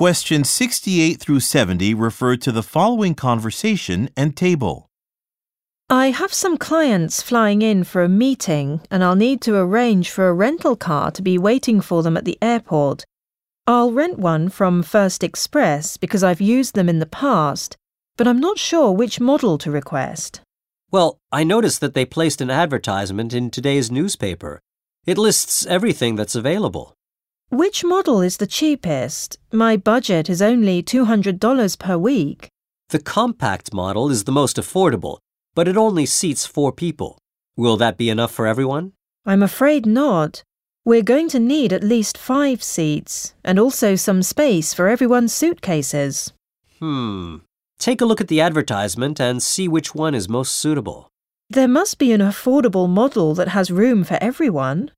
Questions 68 through 70 refer to the following conversation and table. I have some clients flying in for a meeting, and I'll need to arrange for a rental car to be waiting for them at the airport. I'll rent one from First Express because I've used them in the past, but I'm not sure which model to request. Well, I noticed that they placed an advertisement in today's newspaper. It lists everything that's available. Which model is the cheapest? My budget is only $200 per week. The compact model is the most affordable, but it only seats four people. Will that be enough for everyone? I'm afraid not. We're going to need at least five seats, and also some space for everyone's suitcases. Hmm. Take a look at the advertisement and see which one is most suitable. There must be an affordable model that has room for everyone.